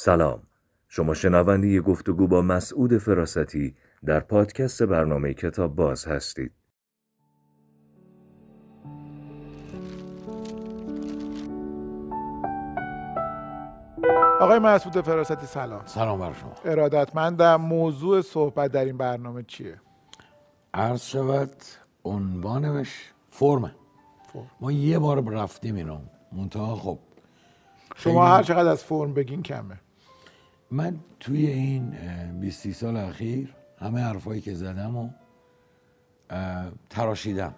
سلام. شما شنونده گفتگو با مسعود فراستی در پادکست برنامه کتاب باز هستید. آقای مسعود فراستی سلام. سلام بر شما. ارادتمندم موضوع صحبت در این برنامه چیه؟ عرض شود عنوانش فرمه فرم. ما یه بار رفتیم اینو. منتها خب شما هر چقدر از فرم بگین کمه. من توی این اه، 20 سال اخیر همه حرفایی که زدم و تراشیدم.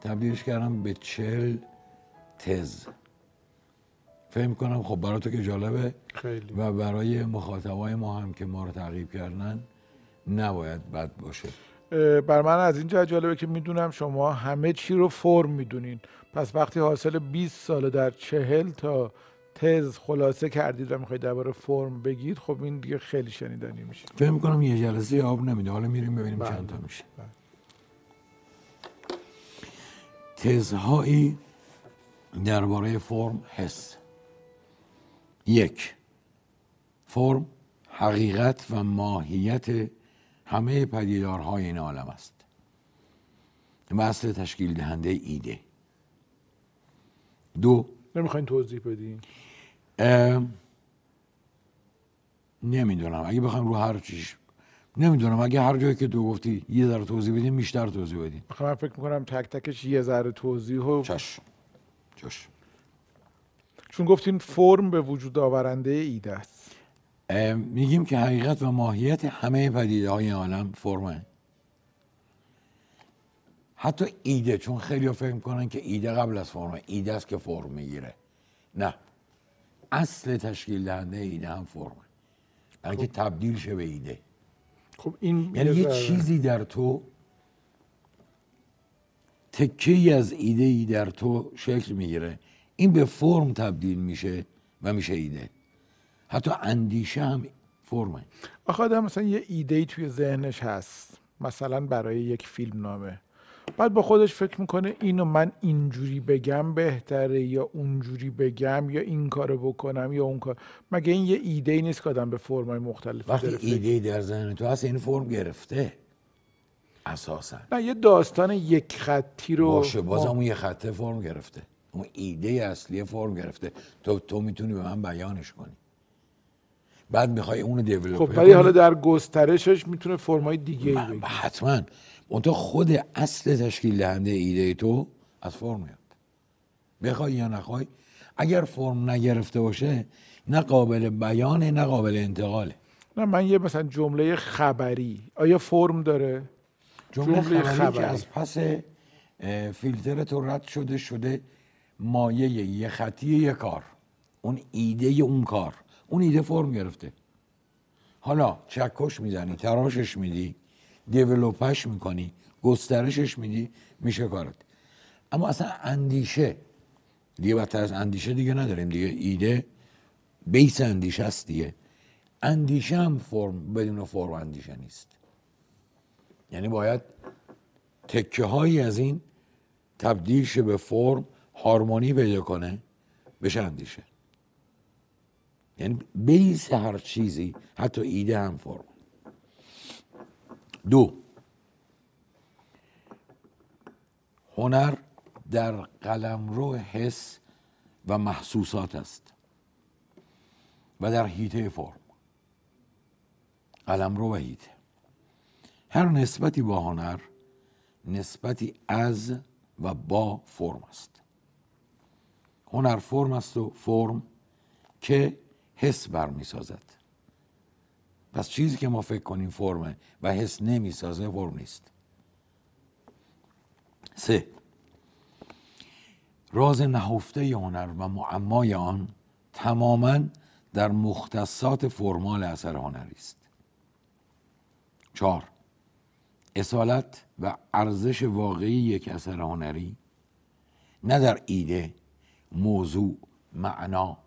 تبدیلش کردم به چل تز. فهم کنم خب برای تو که جالبه خیلی. و برای مخاطبای ما هم که ما رو تعقیب کردن نباید بد باشه. بر من از این جهت جالبه که می‌دونم شما همه چی رو فرم می‌دونین. پس وقتی حاصل 20 سال در چهل تا تز خلاصه کردید و می‌خواید درباره فرم بگید خب این دیگه خیلی شنیدنی میشه. فکر کنم یه جلسه آب نمیده. حالا میریم ببینیم بله. چند تا میشه. بله. تزهایی درباره فرم حس. یک فرم حقیقت و ماهیت همه پدیدارهای این عالم است. و اصل تشکیل دهنده ایده. دو نمی‌خواین توضیح بدین؟ نمی‌دونم. اگه بخوایم رو هر چیش نمی‌دونم. اگه هر جایی که تو گفتی یه ذره توضیح بدیم بیشتر توضیح بدیم من فکر می‌کنم تک تکش یه ذره توضیح و چشم چشم چون گفتین فرم به وجود آورنده ایده است. میگیم که حقیقت و ماهیت همه پدیده های عالم فرمه. حتی ایده چون خیلی فکر می‌کنن که ایده قبل از فرمه. ایده است که فرم می‌گیره. نه. اصل تشکیل دهنده ایده هم فرمه. یعنی که تبدیل شه به ایده. خب این یعنی یه چیزی در تو تکه ای از ایده ای در تو شکل می‌گیره. این به فرم تبدیل میشه و میشه ایده. حتی اندیشه هم فرمه. آخه مثلا یه ایده ای توی ذهنش هست. مثلا برای یک فیلم نامه بعد با خودش فکر می‌کنه اینو من اینجوری بگم بهتره یا اونجوری بگم یا این کارو بکنم یا اون کار. مگه این یه ایده ای نیست که آدم به فرمای مختلفی وقتی ایده در ذهن تو هست این فرم گرفته. اساسا. نه یه داستان یک خطی رو باشه بازم اون یه خطه فرم گرفته. اون ایده اصلی فرم گرفته. تو تو می‌تونی به من بیانش کنی. بعد می‌خوای اونو دیولپ خب ولی حالا در گسترشش می‌تونه فرمای دیگه ای من- بگیره حتما منتها خود اصل تشکیل دهنده ایده تو از فرم میاد. بخوای یا نخوای اگر فرم نگرفته باشه نه قابل بیانه نه قابل انتقاله. نه من یه مثلا جمله خبری. آیا فرم داره؟ جمله جمله خبری, خبری. که از پس فیلتر تو رد شده شده مایه یه خطی یه کار. اون ایده اون کار. اون ایده فرم گرفته. حالا چکش می‌زنی تراشش میدی دیولوپش می‌کنی گسترشش میدی میشه کارت. اما اصلا اندیشه دیگه بدتر از اندیشه دیگه نداریم دیگه. ایده بیس اندیشه است دیگه. اندیشه هم فرم بدون فرم اندیشه نیست. یعنی باید تکه هایی از این تبدیل شه به فرم هارمونی پیدا کنه بشه اندیشه. یعنی بیس هر چیزی حتی ایده هم فرم. دو. هنر در قلمرو حس و محسوسات است و در هیته فرم. قلمرو و هیته هر نسبتی با هنر نسبتی از و با فرم است. هنر فرم است و فرم که حس برمی سازد پس چیزی که ما فکر کنیم فرمه و حس نمی سازه فرم نیست. سه. راز نهفته هنر و معمای آن تماما در مختصات فرمال اثر هنری است. چهار. اصالت و ارزش واقعی یک اثر هنری نه در ایده موضوع معنا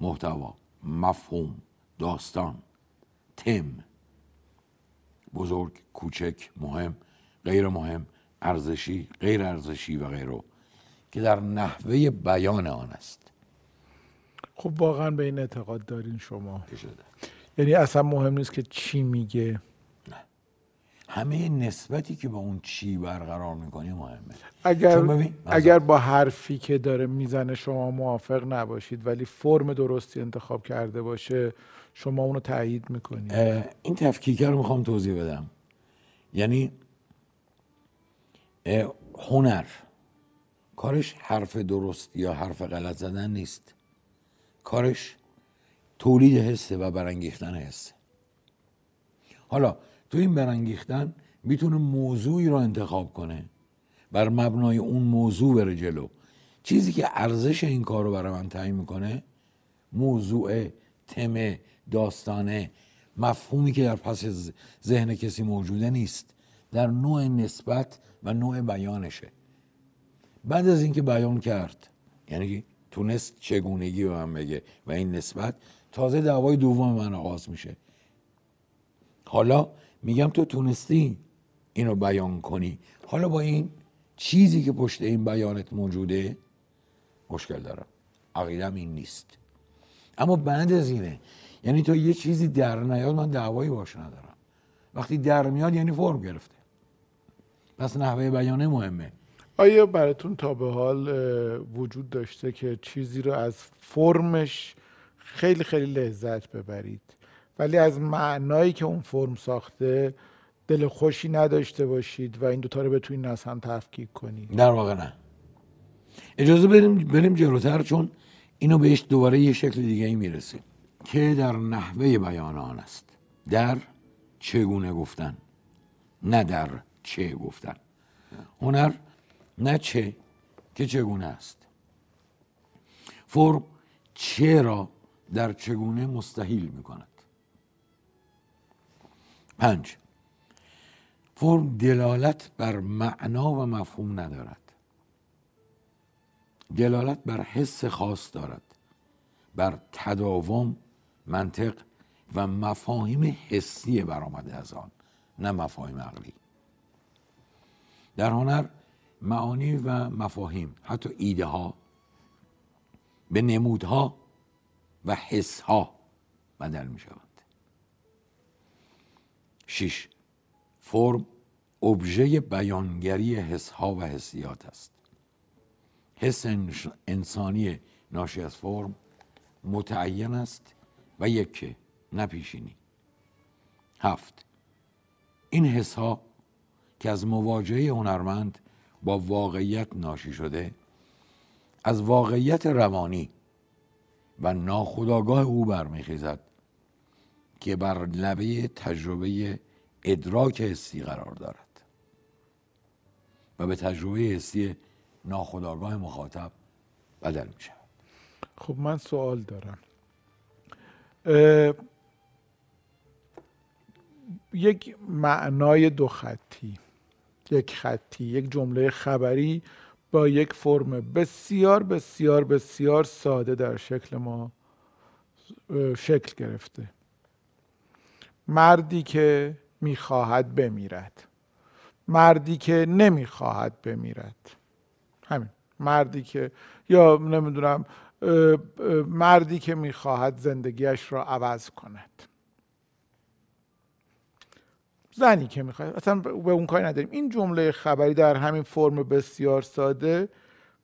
محتوا مفهوم داستان تم بزرگ کوچک مهم غیر مهم ارزشی غیر ارزشی و غیره که در نحوه بیان آن است. خب واقعا به این اعتقاد دارین شما. یعنی اصلا مهم نیست که چی میگه. همه نسبتی که با اون چی برقرار می‌کنی مهمه. اگر اگر با حرفی که داره می‌زنه شما موافق نباشید ولی فرم درستی انتخاب کرده باشه شما اونو تایید می‌کنید. این تفکیکه رو می‌خوام توضیح بدم. یعنی هنر. کارش حرف درست یا حرف غلط زدن نیست. کارش تولید حسه و برانگیختن حسه حالا تو این برانگیختن می‌تونه موضوعی رو انتخاب کنه. بر مبنای اون موضوع بره جلو. چیزی که ارزش این کار رو برای من تعیین می‌کنه موضوع تم داستانه مفهومی که در پس ذهن کسی موجوده نیست. در نوع نسبت و نوع بیانشه. بعد از اینکه بیان کرد یعنی تونست چگونگی به من بگه و این نسبت تازه دعوای دوم من آغاز میشه. حالا میگم تو تونستی اینو بیان کنی. حالا با این چیزی که پشت این بیانت موجوده مشکل دارم. عقیدم این نیست. اما بعد از اینه یعنی تو یه چیزی در نیاد من دعوایی باش ندارم. وقتی در میاد یعنی فرم گرفته. پس نحوه بیانه مهمه. آیا براتون تا به حال وجود داشته که چیزی رو از فرمش خیلی خیلی لذت ببرید؟ ولی از معنایی که اون فرم ساخته دل خوشی نداشته باشید و این دوتا رو بتونید از هم تفکیک کنید. در واقع نه. اجازه بریم بریم جلوتر چون اینو بهش دوباره یه شکل دیگه ای می‌رسیم که در نحوه بیان آن است. در چگونه گفتن. نه در چه گفتن. هنر نه چه که چگونه است. فرم چه را در چگونه مستحیل می کند پنج. فرم دلالت بر معنا و مفهوم ندارد. دلالت بر حس خاص دارد. بر تداوم منطق و مفاهیم حسی برآمده از آن نه مفاهیم عقلی. در هنر معانی و مفاهیم حتی ایده ها به نمودها و حس ها بدل می شود 6. فرم ابژه بیانگری حسها و حسیات است. حس انسانی ناشی از فرم متعین است و یکه نپیشینی هفت. این حس ها که از مواجهه هنرمند با واقعیت ناشی شده از واقعیت روانی و ناخودآگاه او برمیخیزد. که بر لبه تجربه ادراک حسی قرار دارد و به تجربه حسی ناخودآگاه مخاطب بدل می شود. خب من سوال دارم. یک معنای دو خطی یک خطی یک جمله خبری با یک فرم بسیار بسیار بسیار ساده در شکل ما شکل گرفته. مردی که می‌خواهد بمیرد. مردی که نمی‌خواهد بمیرد. همین. مردی که یا نمی‌دونم مردی که می‌خواهد زندگیش را عوض کند. زنی که می‌خواد اصلا به اون کاری نداریم. این جمله خبری در همین فرم بسیار ساده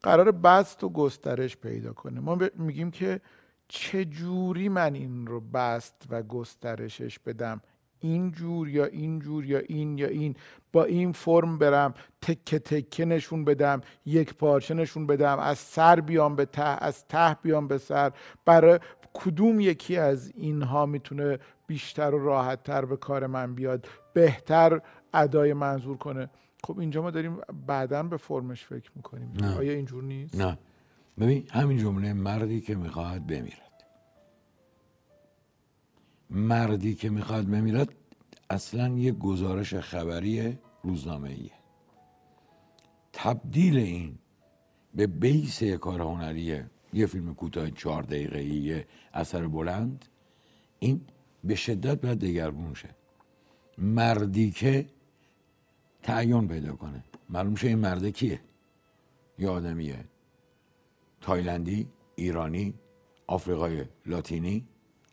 قرار بست و گسترش پیدا کنه. ما میگیم که چه جوری من این رو بست و گسترشش بدم؟ این جور یا این جور یا این یا این. با این فرم برم تکه تکه نشون بدم یک پارچه نشون بدم از سر بیام به ته از ته بیام به سر. برای کدوم یکی از اینها می‌تونه بیشتر و راحتتر به کار من بیاد بهتر ادای منظور کنه؟ خب اینجا ما داریم بعدا به فرمش فکر می‌کنیم. نه. آیا اینجور نیست؟ نه. ببین همین جمله مردی که می‌خواهد بمیرد. مردی که می‌خواهد بمیرد اصلا یه گزارش خبری روزنامه ایه تبدیل این به بیس کار هنریه یه فیلم کوتاه چهار دقیقه یه اثر بلند این به شدت باید دگرگون شه. مردی که تعین پیدا کنه. معلوم شه این مرده کیه؟ یه آدمیه. تایلندی ایرانی آفریقای لاتینی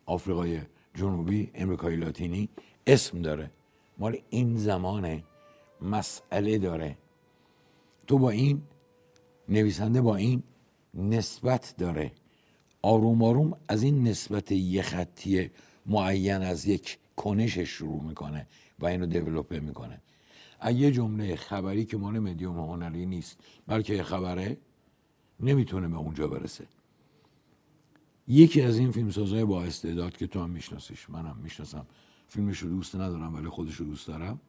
آفریقای جنوبی امریکای لاتینی اسم داره. مال این زمانه مسئله داره. تو با این نویسنده با این نسبت داره. آروم آروم از این نسبت یه خطی معین از یک کنشش شروع می‌کنه و اینو دیولوپه می‌کنه. یه جمله خبری که مال مدیوم هنری نیست بلکه خبره نمی‌تونه به اونجا برسه. یکی از این فیلمسازهای با استعداد که تو هم میشناسیش منم می‌شناسم. فیلمش رو دوست ندارم ولی خودش رو دوست دارم.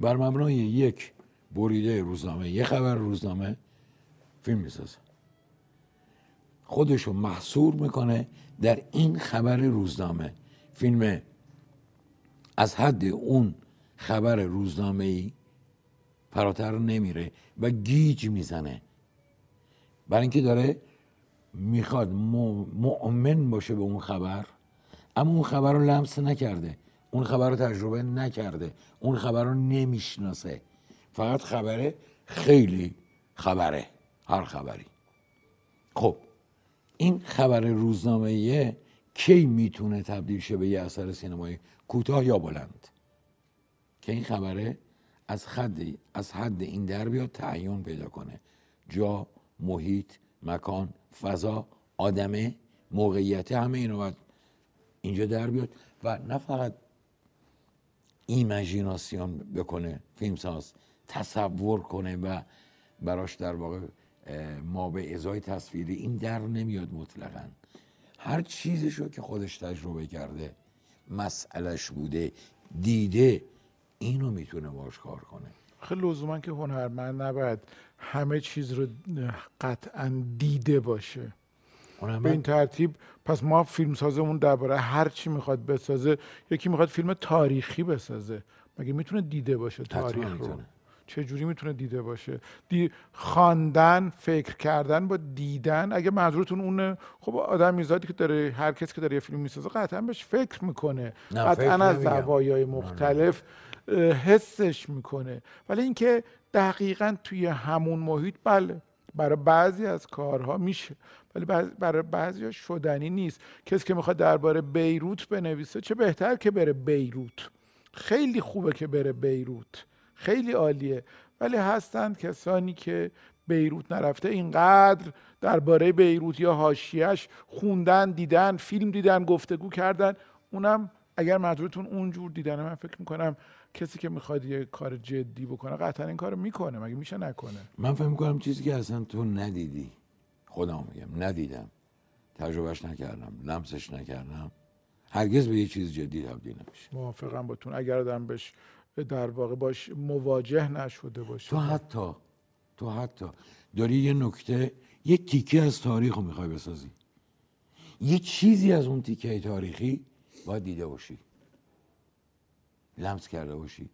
بر مبنای یک بریده روزنامه یه خبر روزنامه فیلم می‌سازه. خودش رو محصور می‌کنه در این خبر روزنامه. فیلم از حد اون خبر روزنامه ای فراتر نمیره و گیج می‌زنه. برای اینکه داره می‌خواد مؤمن باشه به اون خبر اما اون خبر رو لمس نکرده. اون خبر رو تجربه نکرده. اون خبر رو نمی‌شناسه. فقط خبره خیلی خبره. هر خبری. خب این خبر روزنامه کی می‌تونه تبدیل شه به یه اثر سینمایی کوتاه یا بلند؟ که این خبره از حد از حد این در بیاد تعیین پیدا کنه. جا محیط مکان فضا آدمه موقعیت همه اینو باید اینجا در بیاد و نه فقط ایمجیناسیون بکنه فیلمساز تصور کنه و براش در واقع ما به ازای تصویری این در نمیاد مطلقا. هر چیزشو که خودش تجربه کرده مسئلش بوده دیده اینو می‌تونه باش کار کنه. خیلی لزوما که هنرمند نباید همه چیز رو قطعا دیده باشه. به این ترتیب پس ما فیلم سازمون درباره هر چی می‌خواد بسازه یکی می‌خواد فیلم تاریخی بسازه. مگه می‌تونه دیده باشه تاریخ رو؟ چه جوری می‌تونه دیده باشه؟ دی... خواندن فکر کردن با دیدن اگه منظورتون اونه خب آدم میزادی که داره هر کسی که داره یه فیلم می‌سازه قطعا بهش فکر می‌کنه. قطعا از زوایای مختلف حسش می‌کنه. ولی اینکه دقیقا توی همون محیط بله برای بعضی از کارها میشه ولی برای بعضی شدنی نیست. کسی که می‌خواد درباره بیروت بنویسه چه بهتر که بره بیروت. خیلی خوبه که بره بیروت. خیلی عالیه. ولی هستند کسانی که بیروت نرفته اینقدر درباره بیروت یا حاشیهش خوندن دیدن فیلم دیدن گفتگو کردن اونم اگر منظورتون اونجور دیدن من فکر می‌کنم کسی که می‌خواد یه کار جدی بکنه قطعا این کار می‌کنه مگه میشه نکنه؟ من فکر می‌کنم چیزی که اصلا تو ندیدی. خودم میگم ندیدم. تجربهش نکردم لمسش نکردم. هرگز به یه چیز جدی تبدیل نمیشه. موافقم باتون اگر آدم بهش در واقع باش مواجه نشده باشه. تو حتی تو حتی داری یه نکته یه تیکه از تاریخ رو می‌خوای بسازی. یه چیزی از اون تیکه تاریخی باید دیده باشی. لمس کرده باشی.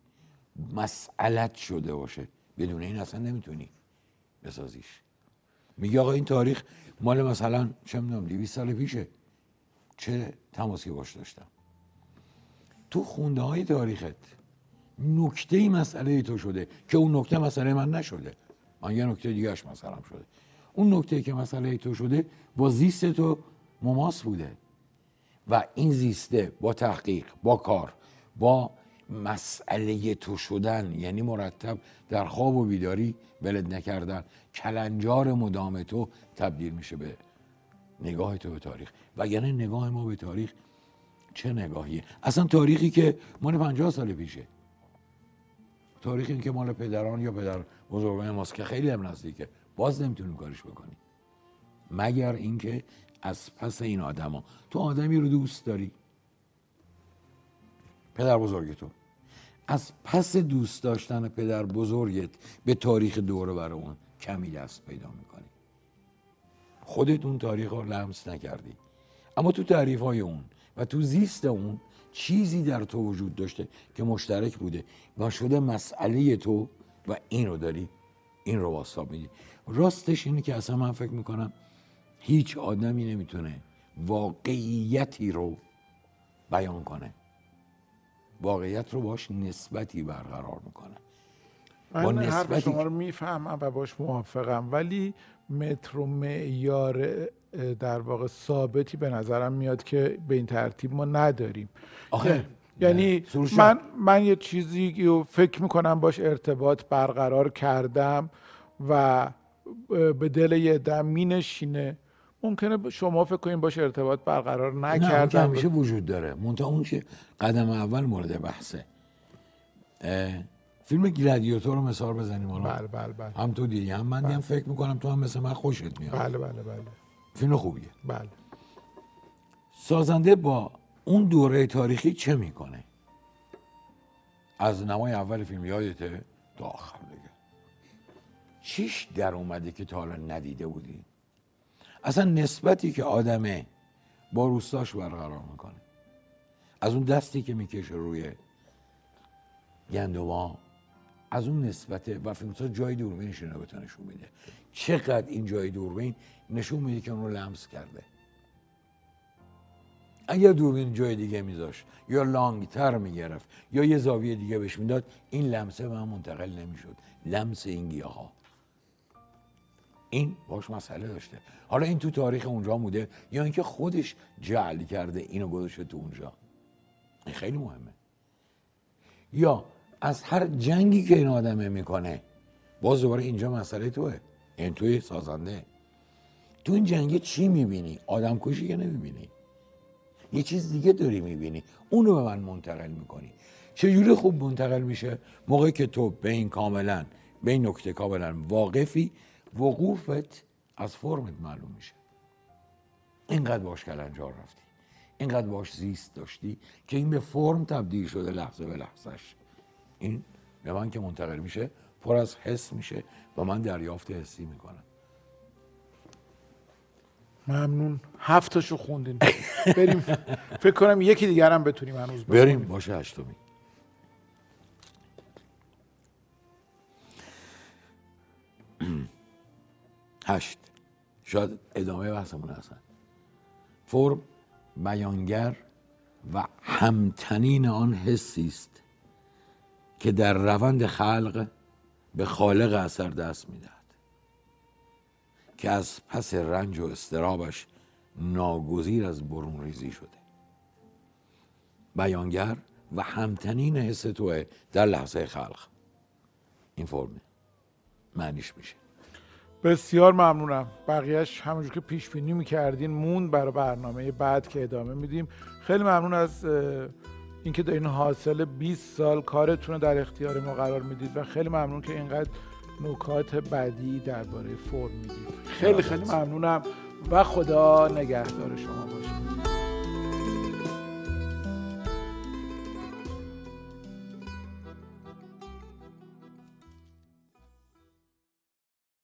مسئلت شده باشه. بدون این اصلا نمی‌تونی بسازیش. میگه آقا این تاریخ مال مثلا چه می‌دونم 200 سال پیشه. چه تماسی باش داشتم. تو خونده های تاریخت نکته ای مسئله تو شده که اون نکته مسئله من نشده. من یه نکته دیگهش مثلا شده. اون نکته که مسئله تو شده با زیست تو مماس بوده. و این زیسته با تحقیق با کار با مسئله تو شدن یعنی مرتب در خواب و بیداری ولد نکردن. کلنجار مدام تو تبدیل میشه به نگاه تو به تاریخ. و یعنی نگاه ما به تاریخ چه نگاهیه؟ اصلا تاریخی که مال پنجاه سال پیشه. تاریخ این که مال پدران یا پدر بزرگان ماست که خیلی هم نزدیکه. باز نمی‌تونیم کارش بکنیم. مگر اینکه از پس این آدما. تو آدمی رو دوست داری؟ پدر بزرگ تو. از پس دوست داشتن پدر بزرگت به تاریخ دوره بر اون کمی دست پیدا می‌کنی. خودت اون تاریخ رو لمس نکردی. اما تو تعریف های اون و تو زیست اون چیزی در تو وجود داشته که مشترک بوده و شده مسئله تو و این رو داری این رو واسطاب میدی راستش اینه که اصلا من فکر می‌کنم هیچ آدمی نمی‌تونه واقعیتی رو بیان کنه. واقعیت رو باش نسبتی برقرار می‌کنه. با حرف شما رو می‌فهمم و باش موافقم ولی متر و معیار در واقع ثابتی به نظرم میاد که به این ترتیب ما نداریم. آخه یعنی سروش من من یه چیزی رو فکر می‌کنم باش ارتباط برقرار کردم و به دل یه عده می نشینه ممکنه شما فکر کنین باش ارتباط برقرار نکردم همیشه وجود داره. منتها اون که قدم اول مورد بحثه. فیلم گلادیاتور رو مثال بزنیم حالا. بله بله بله. هم تو دیدی هم من هم فکر می‌کنم تو هم مثل من خوشت میاد. بله بله بله. فیلم خوبیه. بله. سازنده با اون دوره تاریخی چه می‌کنه؟ از نمای اول فیلم یادته؟ تا آخر دیگه. چیش در اومده که تا حالا ندیده بودی؟ اصلا نسبتی که آدمه با روستاش برقرار می‌کنه. از اون دستی که می‌کشه روی گندما از اون نسبته و فیلمساز جای دوربینش رو بهت نشون میده. چقدر این جای دوربین نشون میده که اون رو لمس کرده. اگر دوربین جای دیگه میذاشت یا لانگتر می‌گرفت یا یه زاویه دیگه بهش می‌داد این لمسه به من منتقل نمی‌شد. لمس این گیاه ها این باش مسئله داشته. حالا این تو تاریخ اونجا بوده یا اینکه خودش جعل کرده اینو گذاشته تو اونجا. این خیلی مهمه. یا از هر جنگی که این آدمه می‌کنه باز دوباره اینجا مسئله توه. این توی سازنده. تو این جنگه چی می‌بینی؟ آدم کشی که نمی‌بینی. یه چیز دیگه داری می‌بینی. اونو به من منتقل می‌کنی. چجوری خوب منتقل میشه؟ موقعی که تو به این کاملا به این نکته کاملا واقفی وقوفت از فرمت معلوم میشه. اینقدر باش کلنجار رفتی. اینقدر باش زیست داشتی که این به فرم تبدیل شده لحظه به لحظهش. این به من که منتقل میشه پر از حس میشه. و من دریافت حسی می‌کنم ممنون. هفتاشو خوندین. بریم. فکر کنم یکی دیگر هم بتونیم هنوز. بریم. باشه هشتمی هشت. شاید ادامه بحثمون هستن فرم بیانگر و همتنین آن حسی است که در روند خلق به خالق اثر دست می‌دهد. که از پس رنج و استرابش ناگزیر از برون ریزی شده. بیانگر و همتنین حس توه در لحظه خلق. این فرمه معنیش میشه. بسیار ممنونم. بقیهش همونجور که پیش بینی می‌کردین مون برای برنامه بعد که ادامه میدیم. خیلی ممنون از اینکه در این حاصل 20 سال کارتون رو در اختیار ما قرار می‌دید و خیلی ممنون که اینقدر نکات بدی درباره فرم می‌دید خیلی خیلی ممنونم و خدا نگهدار شما باشه